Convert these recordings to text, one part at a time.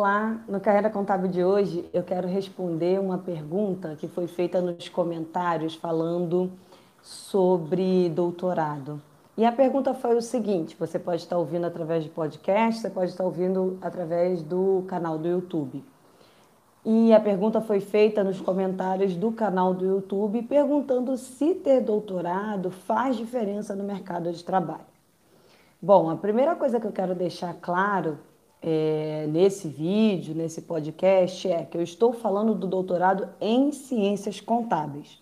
Olá, no Carreira Contábil de hoje eu quero responder uma pergunta que foi feita nos comentários falando sobre doutorado. E a pergunta foi o seguinte: você pode estar ouvindo através de podcast, você pode estar ouvindo através do canal do YouTube. E a pergunta foi feita nos comentários do canal do YouTube perguntando se ter doutorado faz diferença no mercado de trabalho. Bom, a primeira coisa que eu quero deixar claro é, nesse vídeo, nesse podcast, é que eu estou falando do doutorado em ciências contábeis.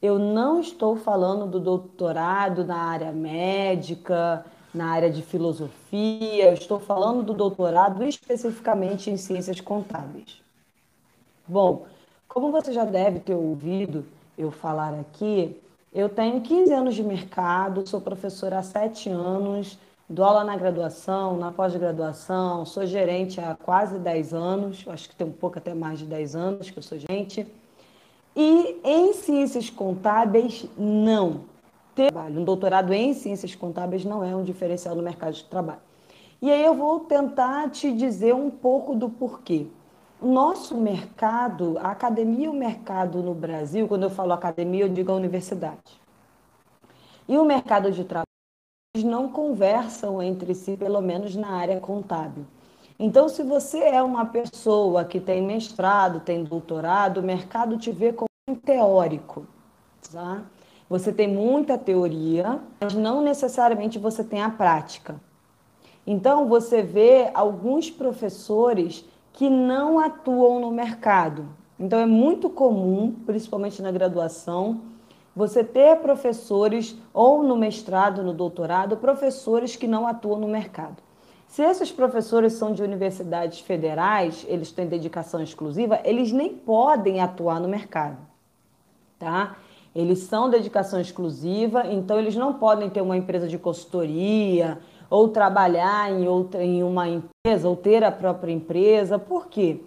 Eu não estou falando do doutorado na área médica, na área de filosofia, eu estou falando do doutorado especificamente em ciências contábeis. Bom, como você já deve ter ouvido eu falar aqui, eu tenho 15 anos de mercado, sou professora há 7 anos, Dou aula na graduação, na pós-graduação, sou gerente há quase 10 anos, acho que tem um pouco até mais de 10 anos que eu sou gerente. E em ciências contábeis, não. Trabalho. Um doutorado em ciências contábeis não é um diferencial no mercado de trabalho. E aí eu vou tentar te dizer um pouco do porquê. Nosso mercado, a academia e o mercado no Brasil, quando eu falo academia, eu digo a universidade. E o mercado de trabalho não conversam entre si, pelo menos na área contábil. Então, se você é uma pessoa que tem mestrado, tem doutorado, o mercado te vê como um teórico, tá? Você tem muita teoria, mas não necessariamente você tem a prática. Então, você vê alguns professores que não atuam no mercado. Então, é muito comum, principalmente na graduação, você ter professores, ou no mestrado, no doutorado, professores que não atuam no mercado. Se esses professores são de universidades federais, eles têm dedicação exclusiva, eles nem podem atuar no mercado, tá? Eles são dedicação exclusiva, então eles não podem ter uma empresa de consultoria ou trabalhar em outra em uma empresa ou ter a própria empresa. Por quê?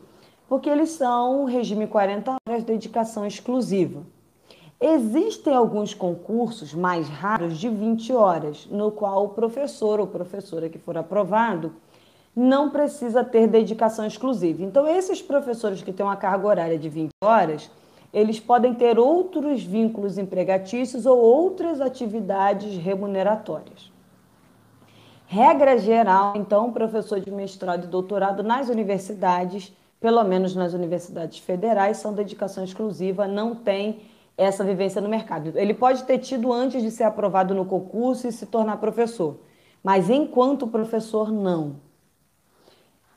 Porque eles são regime 40 horas dedicação exclusiva. Existem alguns concursos mais raros de 20 horas, no qual o professor ou professora que for aprovado não precisa ter dedicação exclusiva. Então, esses professores que têm uma carga horária de 20 horas, eles podem ter outros vínculos empregatícios ou outras atividades remuneratórias. Regra geral, então, professor de mestrado e doutorado nas universidades, pelo menos nas universidades federais, são dedicação exclusiva, não tem essa vivência no mercado. Ele pode ter tido antes de ser aprovado no concurso e se tornar professor, mas enquanto professor, não.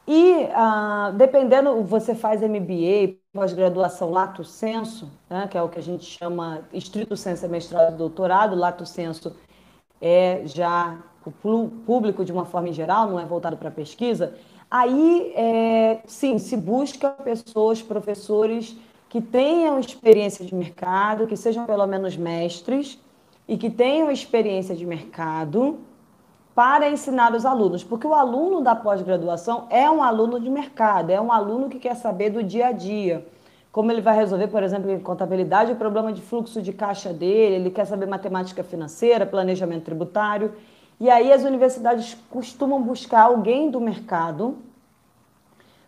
E ah, dependendo, você faz MBA, pós-graduação lato senso, né, que é o que a gente chama estrito senso é mestrado e doutorado, lato senso é já o público de uma forma em geral, não é voltado para pesquisa. Aí, é, sim, se busca pessoas, professores que tenham experiência de mercado, que sejam pelo menos mestres e que tenham experiência de mercado para ensinar os alunos, porque o aluno da pós-graduação é um aluno de mercado, é um aluno que quer saber do dia a dia, como ele vai resolver, por exemplo, em contabilidade, o problema de fluxo de caixa dele, ele quer saber matemática financeira, planejamento tributário. E aí as universidades costumam buscar alguém do mercado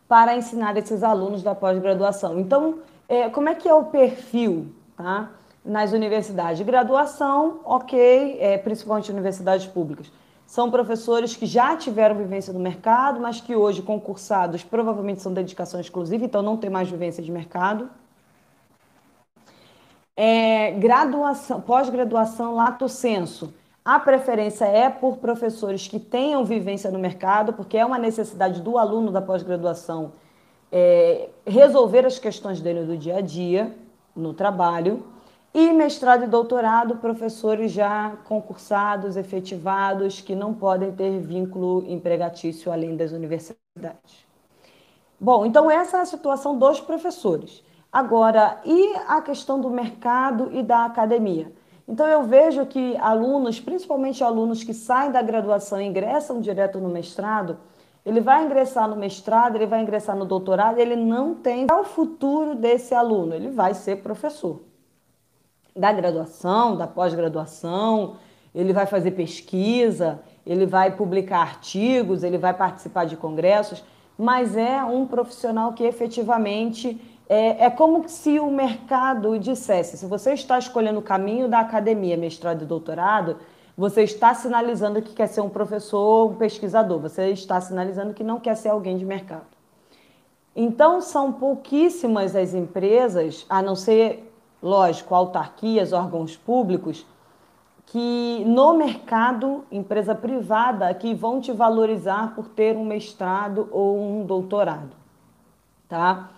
para ensinar esses alunos da pós-graduação. Então, é, como é que é o perfil tá? nas universidades? Graduação, ok, é, principalmente universidades públicas. São professores que já tiveram vivência no mercado, mas que hoje, concursados, provavelmente são dedicação exclusiva, então não tem mais vivência de mercado. É, graduação, pós-graduação, lato senso. A preferência é por professores que tenham vivência no mercado, porque é uma necessidade do aluno da pós-graduação é, resolver as questões dele do dia a dia, no trabalho, e mestrado e doutorado, professores já concursados, efetivados, que não podem ter vínculo empregatício além das universidades. Bom, então essa é a situação dos professores. Agora, e a questão do mercado e da academia? Então eu vejo que alunos, principalmente alunos que saem da graduação e ingressam direto no mestrado, ele vai ingressar no mestrado, ele vai ingressar no doutorado, ele não tem qual é o futuro desse aluno, ele vai ser professor. Da graduação, da pós-graduação, ele vai fazer pesquisa, ele vai publicar artigos, ele vai participar de congressos. mas é um profissional que efetivamente é, é, como se o mercado dissesse: se você está escolhendo o caminho da academia, mestrado e doutorado, você está sinalizando que quer ser um professor, um pesquisador, você está sinalizando que não quer ser alguém de mercado. Então, são pouquíssimas as empresas, a não ser, lógico, autarquias, órgãos públicos, que no mercado, empresa privada, que vão te valorizar por ter um mestrado ou um doutorado, tá?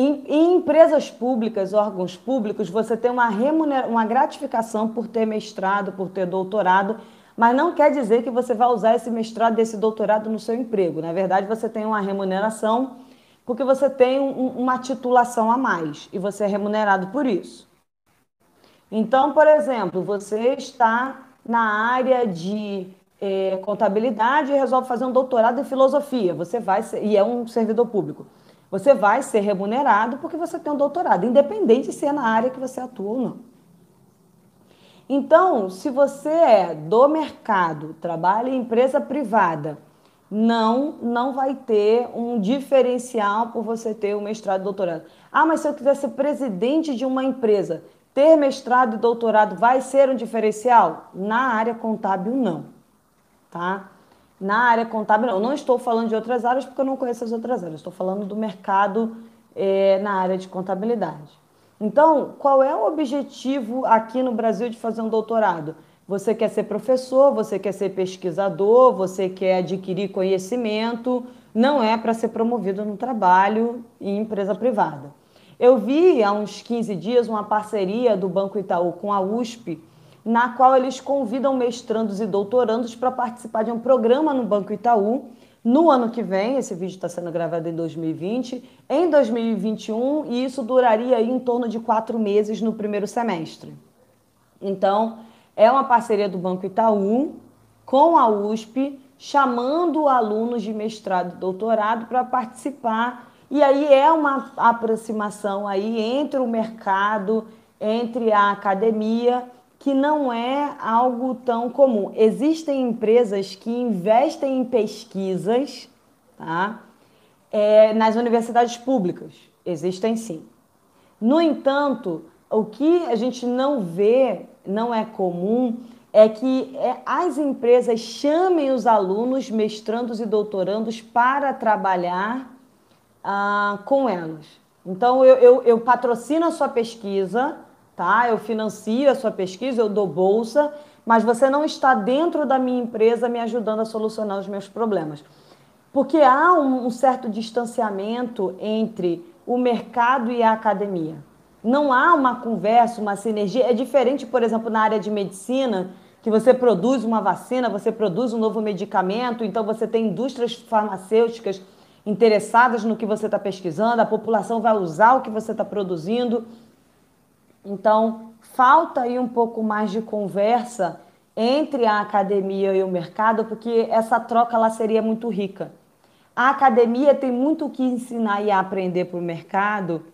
Em, em empresas públicas, órgãos públicos, você tem uma, remunera uma gratificação por ter mestrado, por ter doutorado, mas não quer dizer que você vai usar esse mestrado, esse doutorado no seu emprego. Na verdade, você tem uma remuneração porque você tem um, uma titulação a mais e você é remunerado por isso. Então, por exemplo, você está na área de é, contabilidade e resolve fazer um doutorado em filosofia. Você vai ser, e é um servidor público. Você vai ser remunerado porque você tem um doutorado, independente se é na área que você atua ou não. Então, se você é do mercado, trabalha em empresa privada, não, não vai ter um diferencial por você ter o um mestrado e doutorado. Ah, mas se eu quiser ser presidente de uma empresa, ter mestrado e doutorado vai ser um diferencial? Na área contábil, não. Tá? Na área contábil, não. Eu não estou falando de outras áreas porque eu não conheço as outras áreas. Estou falando do mercado é, na área de contabilidade. Então, qual é o objetivo aqui no Brasil de fazer um doutorado? Você quer ser professor, você quer ser pesquisador, você quer adquirir conhecimento, não é para ser promovido no trabalho em empresa privada. Eu vi há uns 15 dias uma parceria do Banco Itaú com a USP na qual eles convidam mestrandos e doutorandos para participar de um programa no Banco Itaú. No ano que vem, esse vídeo está sendo gravado em 2020, em 2021, e isso duraria em torno de quatro meses no primeiro semestre. Então, é uma parceria do Banco Itaú com a USP, chamando alunos de mestrado e doutorado para participar. E aí é uma aproximação aí entre o mercado, entre a academia que não é algo tão comum. Existem empresas que investem em pesquisas tá? É, nas universidades públicas. Existem sim. No entanto, o que a gente não vê, não é comum, é que é, as empresas chamem os alunos, mestrandos e doutorandos para trabalhar ah, com elas. Então, eu, eu, eu patrocino a sua pesquisa, tá? Eu financio a sua pesquisa, eu dou bolsa, mas você não está dentro da minha empresa me ajudando a solucionar os meus problemas. Porque há um, um certo distanciamento entre o mercado e a academia. Não há uma conversa, uma sinergia. É diferente, por exemplo, na área de medicina, que você produz uma vacina, você produz um novo medicamento, então você tem indústrias farmacêuticas interessadas no que você está pesquisando, a população vai usar o que você está produzindo. Então, falta aí um pouco mais de conversa entre a academia e o mercado, porque essa troca lá seria muito rica. A academia tem muito o que ensinar e aprender para o mercado,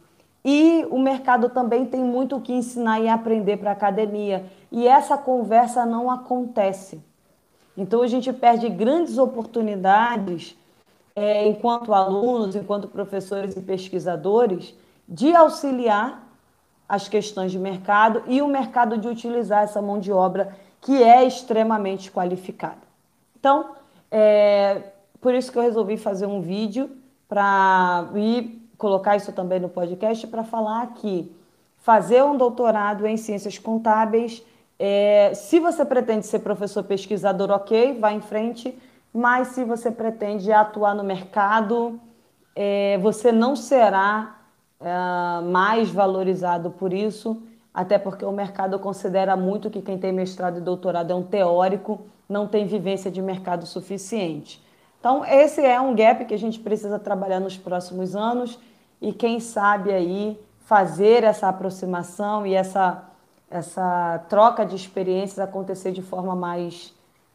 e o mercado também tem muito o que ensinar e aprender para a academia. E essa conversa não acontece. Então a gente perde grandes oportunidades, é, enquanto alunos, enquanto professores e pesquisadores, de auxiliar as questões de mercado e o mercado de utilizar essa mão de obra que é extremamente qualificada. Então, é por isso que eu resolvi fazer um vídeo para e colocar isso também no podcast para falar que fazer um doutorado em ciências contábeis, é, se você pretende ser professor pesquisador, ok, vá em frente, mas se você pretende atuar no mercado, é, você não será mais valorizado por isso, até porque o mercado considera muito que quem tem mestrado e doutorado é um teórico, não tem vivência de mercado suficiente. Então, esse é um gap que a gente precisa trabalhar nos próximos anos e, quem sabe, aí fazer essa aproximação e essa, essa troca de experiências acontecer de forma mais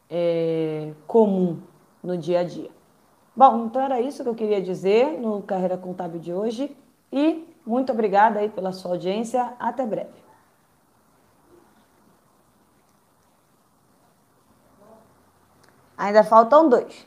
é, comum no dia a dia. Bom, então era isso que eu queria dizer no Carreira Contábil de hoje. E muito obrigada aí pela sua audiência. Até breve. Ainda faltam dois.